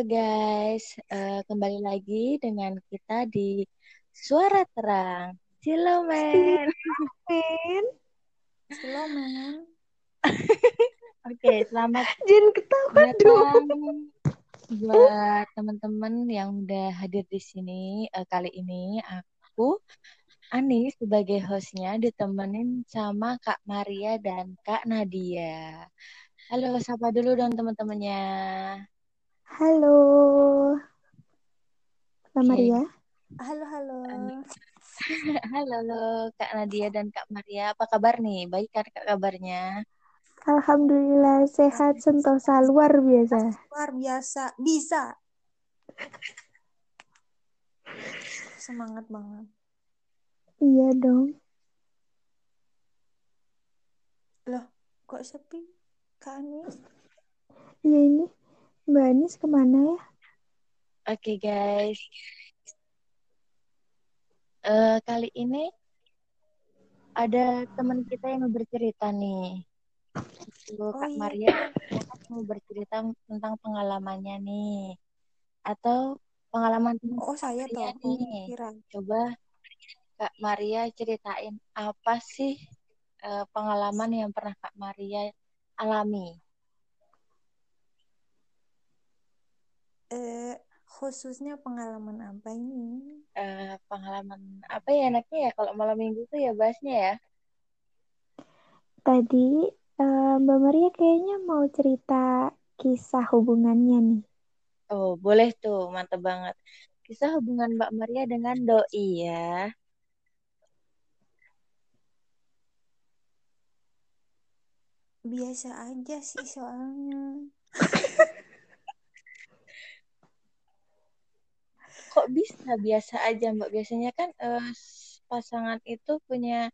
guys, uh, kembali lagi dengan kita di Suara Terang. Silomen. Silomen. Silomen. Oke, okay, selamat Jin ketawa datang buat teman-teman yang udah hadir di sini uh, kali ini. Aku Ani sebagai hostnya ditemenin sama Kak Maria dan Kak Nadia. Halo, sapa dulu dong teman-temannya. Halo. Kak Maria. Halo, halo. halo, halo Kak Nadia dan Kak Maria. Apa kabar nih? Baik kan Kak kabarnya? Alhamdulillah sehat sentosa luar biasa. Luar biasa, bisa. Semangat banget. Iya dong. Loh, kok sepi? Kak Anis? Iya ini Mbak Anis ke mana ya? Oke okay, guys. Uh, kali ini ada teman kita yang mau bercerita nih. Itu oh, Kak iya. Maria mau bercerita tentang pengalamannya nih. Atau pengalaman Oh, saya tahu. nih. Kira. Coba Kak Maria ceritain apa sih uh, pengalaman yang pernah Kak Maria alami? Eh, khususnya pengalaman apa ini? Uh, pengalaman apa ya enaknya ya kalau malam minggu tuh ya bahasnya ya? Tadi uh, Mbak Maria kayaknya mau cerita kisah hubungannya nih. Oh, boleh tuh, mantep banget. Kisah hubungan Mbak Maria dengan doi ya. Biasa aja sih soalnya. kok bisa? Biasa aja mbak. Biasanya kan uh, pasangan itu punya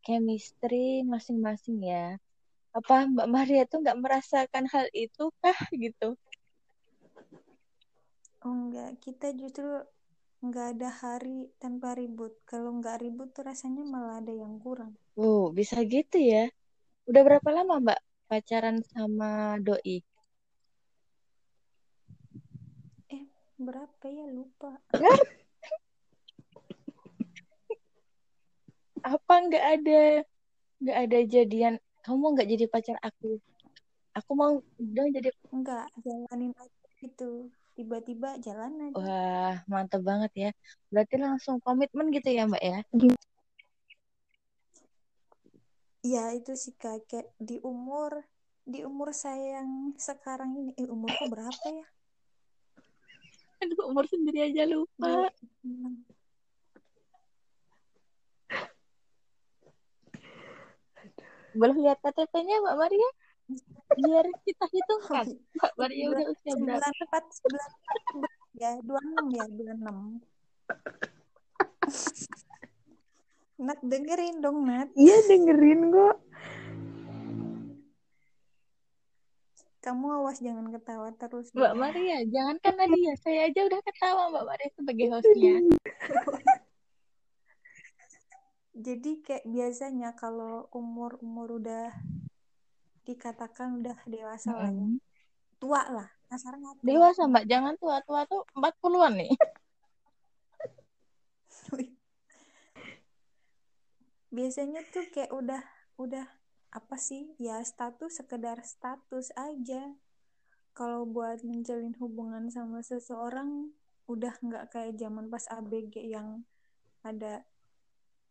chemistry masing-masing ya. Apa mbak Maria tuh nggak merasakan hal itu kah gitu? Oh enggak kita justru nggak ada hari tanpa ribut. Kalau nggak ribut tuh rasanya malah ada yang kurang. Oh bisa gitu ya. Udah berapa lama mbak pacaran sama doi berapa ya? Lupa. Apa nggak ada? Nggak ada jadian. Kamu nggak jadi pacar aku. Aku mau dong jadi nggak jalanin aja gitu. Tiba-tiba jalan aja. Wah mantap banget ya. Berarti langsung komitmen gitu ya mbak ya? Iya itu sih kakek di umur di umur saya yang sekarang ini. Eh, umurku berapa ya Aduh, umur sendiri aja lupa. Boleh lihat KTP-nya Mbak Maria? Biar kita hitung kan. Mbak Maria udah usia berapa? 94, 94 ya, 26 ya, 26. Nat dengerin dong Nat. Iya dengerin kok. Kamu awas jangan ketawa terus. Mbak Maria, jangan kan Nadia. Saya aja udah ketawa Mbak Maria sebagai hostnya. Jadi kayak biasanya kalau umur-umur udah dikatakan udah dewasa mm -hmm. lah ya. Tua lah. Kasarnya tua. Dewasa Mbak, jangan tua. Tua tuh 40-an nih. biasanya tuh kayak udah udah apa sih? Ya status sekedar status aja. Kalau buat menjalin hubungan sama seseorang udah nggak kayak zaman pas ABG yang ada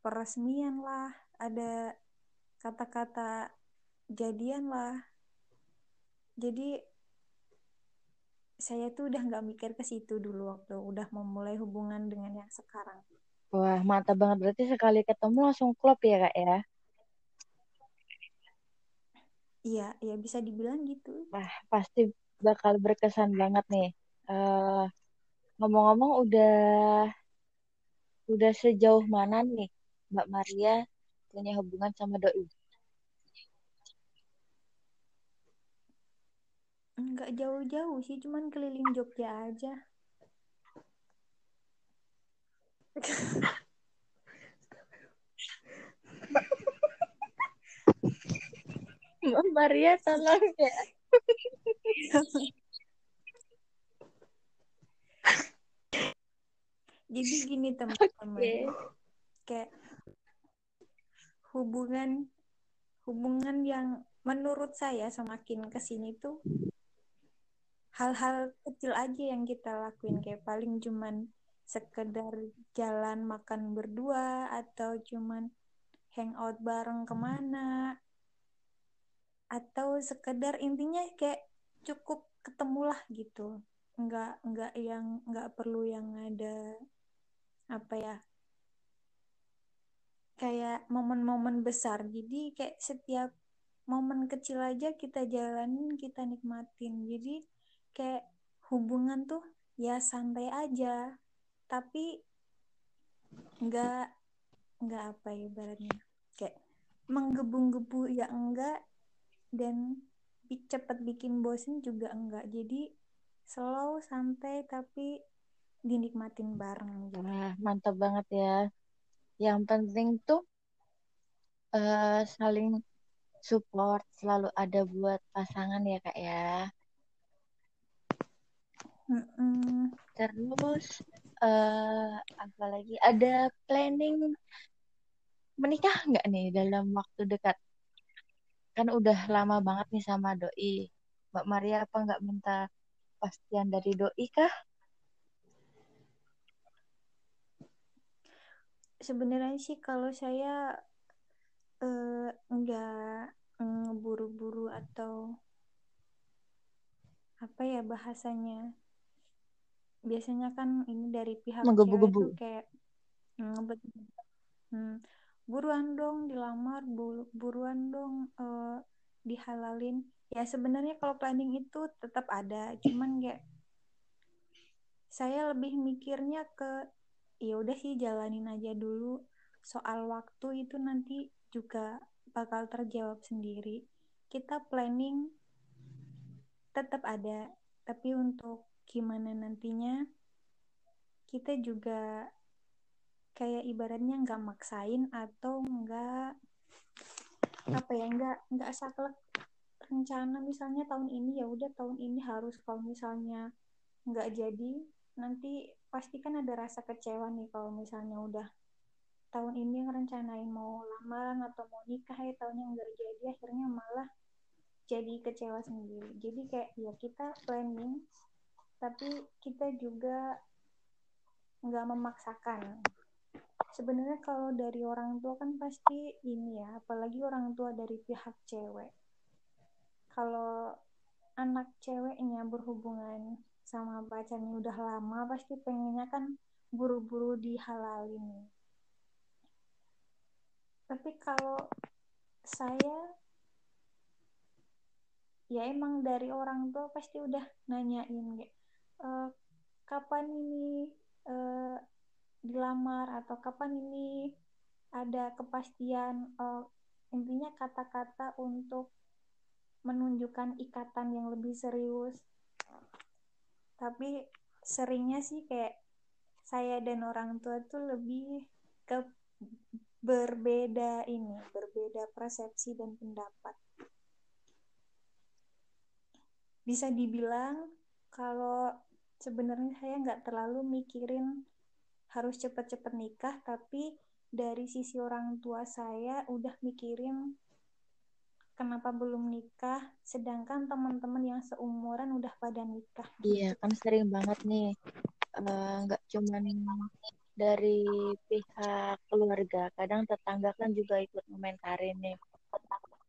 peresmian lah ada kata-kata jadian lah. Jadi saya tuh udah nggak mikir ke situ dulu waktu udah memulai hubungan dengan yang sekarang. Wah mantap banget. Berarti sekali ketemu langsung klop ya kak ya Iya, ya bisa dibilang gitu. Wah, pasti bakal berkesan banget nih. Uh, ngomong-ngomong udah udah sejauh mana nih Mbak Maria punya hubungan sama doi? Enggak jauh-jauh sih, cuman keliling Jogja aja. Maria tolong ya. Jadi gini teman-teman. Okay. Kayak hubungan hubungan yang menurut saya semakin ke sini tuh hal-hal kecil aja yang kita lakuin kayak paling cuman sekedar jalan makan berdua atau cuman hangout bareng ke mana atau sekedar intinya kayak cukup ketemulah gitu. Nggak nggak yang nggak perlu yang ada apa ya kayak momen-momen besar. Jadi kayak setiap momen kecil aja kita jalanin kita nikmatin. Jadi kayak hubungan tuh ya santai aja. Tapi nggak nggak apa ya ibaratnya. Kayak menggebu-gebu ya enggak dan cepet bikin bosen juga enggak jadi slow santai tapi dinikmatin bareng gitu. Wah, mantap banget ya. Yang penting tuh eh, saling support, selalu ada buat pasangan ya kak ya. Mm-mm. Terus eh apa lagi? Ada planning menikah nggak nih dalam waktu dekat? Kan udah lama banget nih sama doi. Mbak Maria apa nggak minta pastian dari doi kah? sebenarnya sih kalau saya eh, nggak ngeburu-buru atau apa ya bahasanya biasanya kan ini dari pihak Menggebu-gebu. kayak ngebet hmm, buruan dong dilamar bu- buruan dong eh, dihalalin. Ya sebenarnya kalau planning itu tetap ada cuman kayak saya lebih mikirnya ke ya udah sih jalanin aja dulu. Soal waktu itu nanti juga bakal terjawab sendiri. Kita planning tetap ada tapi untuk gimana nantinya kita juga kayak ibaratnya nggak maksain atau nggak apa ya nggak nggak saklek rencana misalnya tahun ini ya udah tahun ini harus kalau misalnya nggak jadi nanti pasti kan ada rasa kecewa nih kalau misalnya udah tahun ini ngerencanain mau lamaran atau mau nikah ya tahunnya nggak jadi akhirnya malah jadi kecewa sendiri. Jadi kayak ya kita planning tapi kita juga nggak memaksakan sebenarnya kalau dari orang tua kan pasti ini ya apalagi orang tua dari pihak cewek. Kalau anak ceweknya berhubungan sama pacarnya udah lama pasti pengennya kan buru-buru dihalalin. Tapi kalau saya ya emang dari orang tua pasti udah nanyain kayak "E, kapan ini e, dilamar atau kapan ini ada kepastian E, intinya kata-kata untuk menunjukkan ikatan yang lebih serius. Tapi seringnya sih kayak saya dan orang tua tuh lebih ke berbeda ini berbeda persepsi dan pendapat. Bisa dibilang kalau sebenarnya saya nggak terlalu mikirin harus cepet-cepet nikah tapi dari sisi orang tua saya udah mikirin kenapa belum nikah sedangkan teman-teman yang seumuran udah pada nikah Iya, kan sering banget nih. eh, Nggak cuman dari pihak keluarga, kadang tetangga kan juga ikut komentarin nih.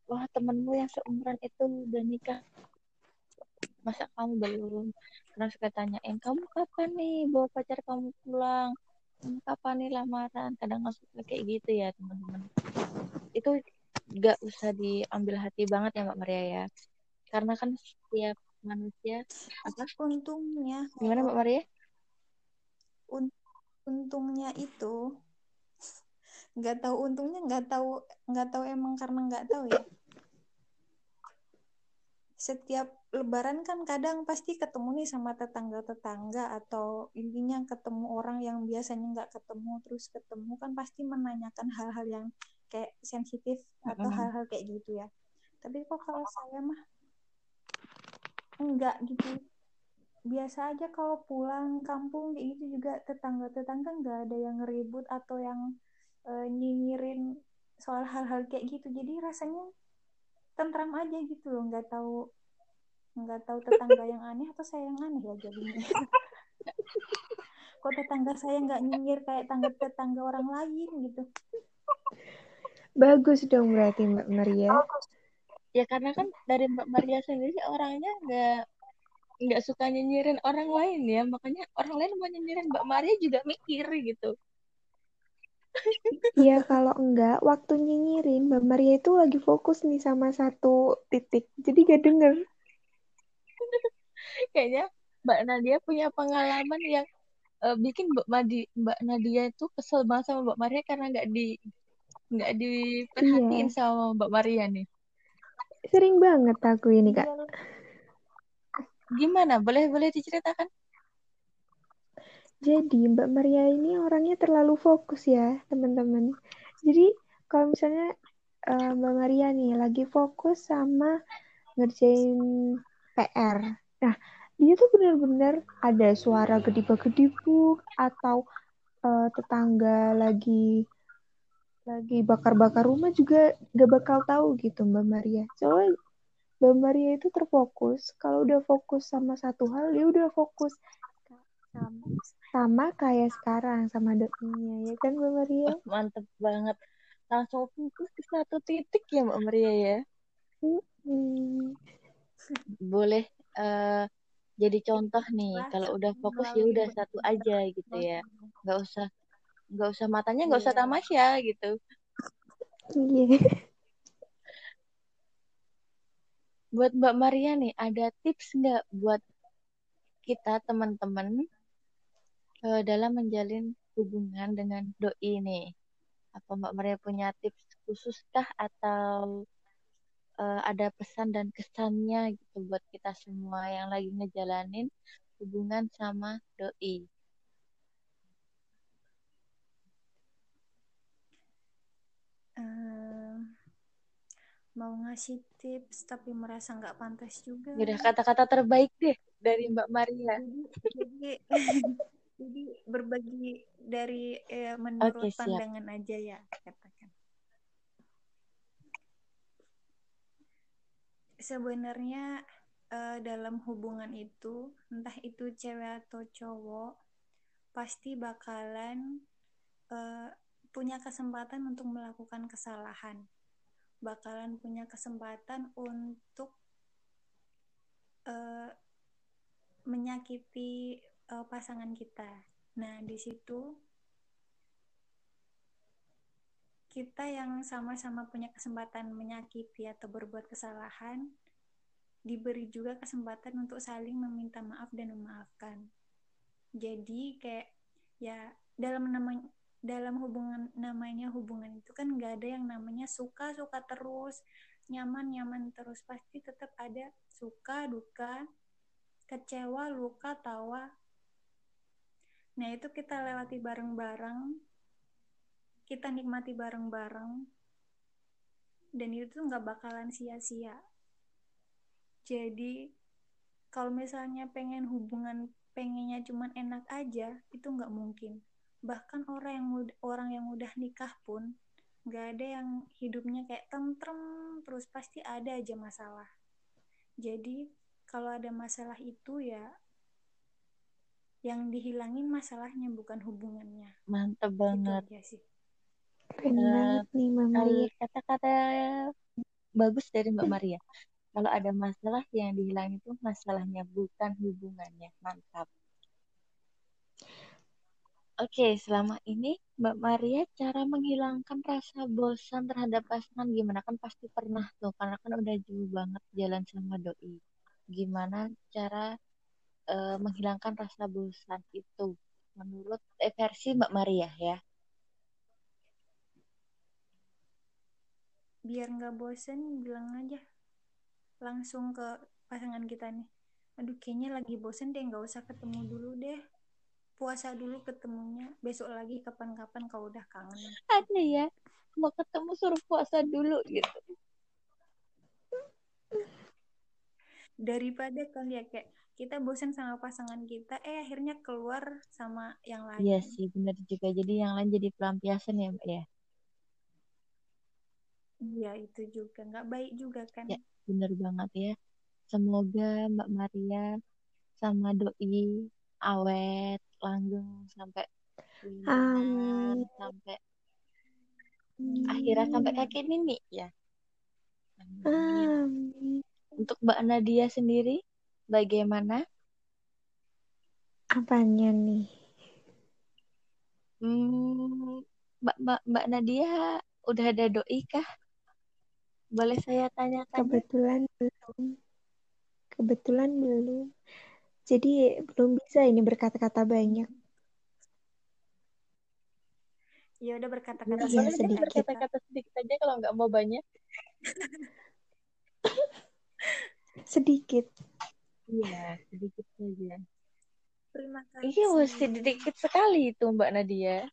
Wah, temenmu yang seumuran itu udah nikah, masa kamu belum? Terus suka tanyain, kamu kapan nih bawa pacar kamu pulang? Kapan nih lamaran? Kadang suka kayak gitu ya, teman-teman. Itu nggak usah diambil hati banget ya Mbak Maria ya. Karena kan setiap manusia apa? untungnya Gimana Mbak Maria? un- untungnya itu nggak tahu untungnya nggak tahu nggak tahu emang karena nggak tahu ya setiap lebaran kan kadang pasti ketemu nih sama tetangga-tetangga atau intinya ketemu orang yang biasanya nggak ketemu terus ketemu kan pasti menanyakan hal-hal yang kayak sensitif atau hal-hal kayak gitu ya. Tapi kok kalau saya mah enggak gitu. Biasa aja kalau pulang kampung kayak gitu juga tetangga-tetangga nggak ada yang ribut atau yang uh, nyinyirin soal hal-hal kayak gitu. Jadi rasanya tentram aja gitu loh nggak tahu nggak tahu tetangga yang aneh atau saya yang aneh ya jadinya. Kok tetangga saya nggak nyinyir kayak tangga tetangga orang lain gitu. Bagus dong berarti mbak Maria. Ya karena kan dari mbak Maria sendiri orangnya nggak nggak suka nyinyirin orang lain ya. Makanya orang lain mau nyinyirin Mbak Maria juga mikir gitu Iya kalau enggak waktu nyinyirin Mbak Maria itu lagi fokus nih sama satu titik jadi gak denger kayaknya Mbak Nadia punya pengalaman yang uh, bikin Mbak Madi Mbak Nadia itu kesel banget sama Mbak Maria karena nggak di nggak diperhatiin iya. sama Mbak Maria nih sering banget aku ini kak iya, Gimana? Boleh boleh diceritakan? Jadi Mbak Maria ini orangnya terlalu fokus ya, teman-teman. Jadi kalau misalnya uh, Mbak Maria nih lagi fokus sama ngerjain PR. Nah, dia tuh benar-benar ada suara gedibuk-gedibuk atau uh, tetangga lagi lagi bakar-bakar rumah juga gak bakal tahu gitu Mbak Maria. Soalnya Mbak Maria itu terfokus. Kalau udah fokus sama satu hal, dia udah fokus sama, sama kayak sekarang sama doinya, ya kan Mbak Maria? Oh, mantep banget. Langsung fokus ke satu titik ya Mbak Maria ya. Hmm. Boleh uh, jadi contoh nih. Kalau udah fokus ya udah satu aja gitu ya. Nggak usah nggak usah matanya nggak usah iya. tamasya gitu. Iya. Yeah buat Mbak Maria nih, ada tips nggak buat kita teman-teman uh, dalam menjalin hubungan dengan doi nih? Apa Mbak Maria punya tips khusus kah atau uh, ada pesan dan kesannya gitu buat kita semua yang lagi ngejalanin hubungan sama doi? mau ngasih tips tapi merasa nggak pantas juga. Udah kata-kata terbaik deh dari Mbak Maria. Jadi, jadi, berbagi dari eh, menurut okay, pandangan aja ya katakan. Sebenarnya eh, dalam hubungan itu entah itu cewek atau cowok pasti bakalan eh, punya kesempatan untuk melakukan kesalahan bakalan punya kesempatan untuk uh, menyakiti uh, pasangan kita. Nah, di situ kita yang sama-sama punya kesempatan menyakiti atau berbuat kesalahan diberi juga kesempatan untuk saling meminta maaf dan memaafkan. Jadi kayak ya dalam namanya dalam hubungan namanya hubungan itu kan nggak ada yang namanya suka suka terus nyaman nyaman terus pasti tetap ada suka duka kecewa luka tawa nah itu kita lewati bareng-bareng. Kita nikmati bareng-bareng. Dan itu nggak bakalan sia-sia. Jadi kalau misalnya pengen hubungan pengennya cuman enak aja itu nggak mungkin. Bahkan orang yang muda, orang yang udah nikah pun nggak ada yang hidupnya kayak tentrem terus pasti ada aja masalah. Jadi kalau ada masalah itu ya yang dihilangin masalahnya bukan hubungannya. Mantep banget. ya sih. Keren uh, banget nih Mbak Maria. kata-kata bagus dari Mbak Maria. Kalau ada masalah yang dihilangin itu masalahnya bukan hubungannya. Mantap. Oke, selama ini Mbak Maria cara menghilangkan rasa bosan terhadap pasangan gimana? Kan pasti pernah tuh, karena kan udah jauh banget jalan sama doi. Gimana cara uh, menghilangkan rasa bosan itu. Menurut eh, versi Mbak Maria ya? Biar nggak bosen, bilang aja. Langsung ke pasangan kita nih. Aduh, kayaknya lagi bosen deh, nggak usah ketemu dulu deh. Puasa dulu ketemunya besok lagi kapan-kapan kau udah kangen. Ada ya mau ketemu suruh puasa dulu gitu. Daripada kan ya kayak kita bosan sama pasangan kita eh akhirnya keluar sama yang lain Iya sih, benar juga. Jadi yang lain jadi pelampiasan ya, Mbak ya. iya itu juga nggak baik juga kan Ya, benar banget ya. Semoga Mbak Maria sama doi awet, langgeng sampai Amin. sampai akhirnya sampai kaki nini ya. Amin. Amin. Untuk Mbak Nadia sendiri bagaimana? Apanya nih? Hmm, Mbak, Mbak, Mbak Nadia udah ada doi kah? Boleh saya tanya-tanya? Kebetulan belum. Kebetulan belum. Jadi belum bisa ini berkata-kata banyak. ya udah berkata-kata deh sedikit. berkata-kata sedikit aja kalau nggak mau banyak. Sedikit. Iya, sedikit saja. terima kasih Iya, mesti sedikit sekali itu Mbak Nadia.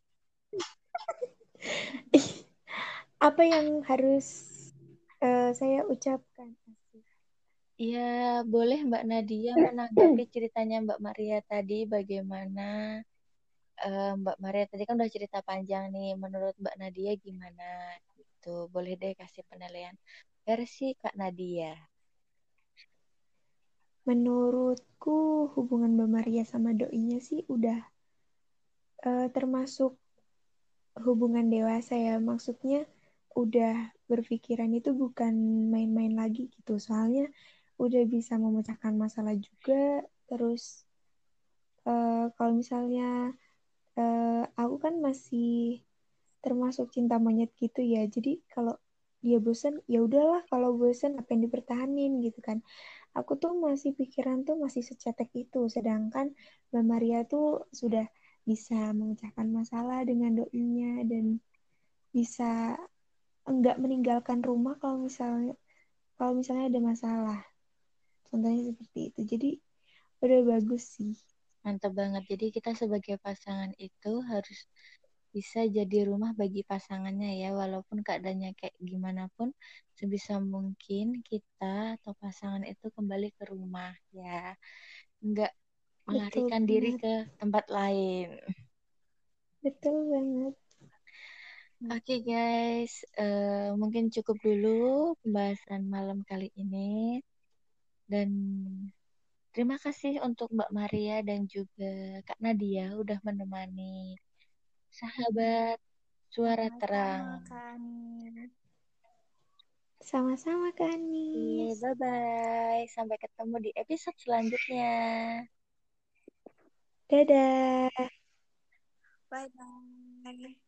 Apa yang harus eh, saya ucapkan? Iya, boleh Mbak Nadia menanggapi ceritanya Mbak Maria tadi bagaimana eh, Mbak Maria tadi kan udah cerita panjang nih. Menurut Mbak Nadia gimana? Gitu. Boleh deh kasih penilaian versi Kak Nadia. Menurutku hubungan Mbak Maria sama doinya sih udah eh, termasuk hubungan dewasa ya. Maksudnya udah berpikiran itu bukan main-main lagi gitu. Soalnya udah bisa memecahkan masalah juga. Terus eh, kalau misalnya eh, aku kan masih termasuk cinta monyet gitu ya. Jadi kalau dia bosan, ya udahlah kalau bosan apa yang dipertahanin gitu kan. Aku tuh masih pikiran tuh masih secetek itu. Sedangkan Mbak Maria tuh sudah bisa memecahkan masalah dengan doinya dan bisa enggak meninggalkan rumah kalau misalnya kalau misalnya ada masalah. Contohnya seperti itu. Jadi udah bagus sih. Mantap banget. Jadi kita sebagai pasangan itu harus bisa jadi rumah bagi pasangannya ya, walaupun keadaannya kayak gimana pun, sebisa mungkin kita atau pasangan itu kembali ke rumah ya, nggak melarikan Betul diri banget. ke tempat lain. Betul banget. Oke guys, eh, mungkin cukup dulu pembahasan malam kali ini. Dan terima kasih untuk Mbak Maria dan juga Kak Nadia udah menemani sahabat suara Sama-sama, terang. Sama-sama Kak Anis. bye-bye. Sampai ketemu di episode selanjutnya. Dadah. bye bye